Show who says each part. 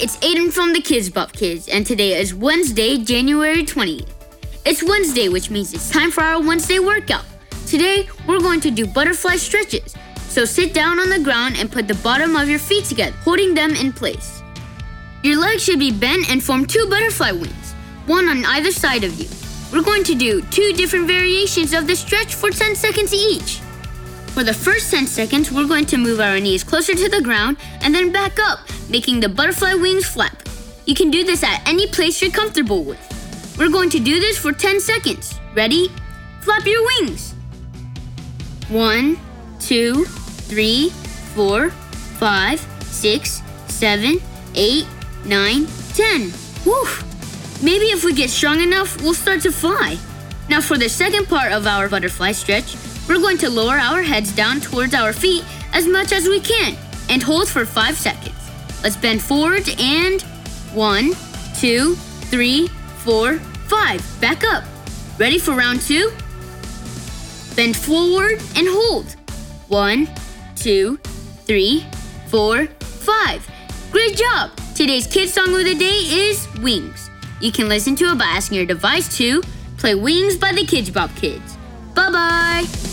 Speaker 1: it's Ayden from the Kidz Bop Kids, and today is Wednesday, January 20th. It's Wednesday, which means it's time for our Wednesday workout. Today, we're going to do butterfly stretches. So sit down on the ground and put the bottom of your feet together, holding them in place. Your legs should be bent and form two butterfly wings, one on either side of you. We're going to do two different variations of the stretch for 10 seconds each. For the first 10 seconds, we're going to move our knees closer to the ground and then back up, making the butterfly wings flap. You can do this at any place you're comfortable with. We're going to do this for 10 seconds. Ready? Flap your wings. One, two, three, four, five, six, seven, eight, nine, ten. Woo! Maybe if we get strong enough, we'll start to fly. Now, for the second part of our butterfly stretch, we're going to lower our heads down towards our feet as much as we can and hold for 5 seconds. Let's bend forward and one, two, three, four, five. Back up. Ready for round two? Bend forward and hold. One, two, three, four, five. Great job! Today's kid song of the day is Wings. You can listen to it by asking your device to play Wings by the Kidz Bop Kids. Bye bye!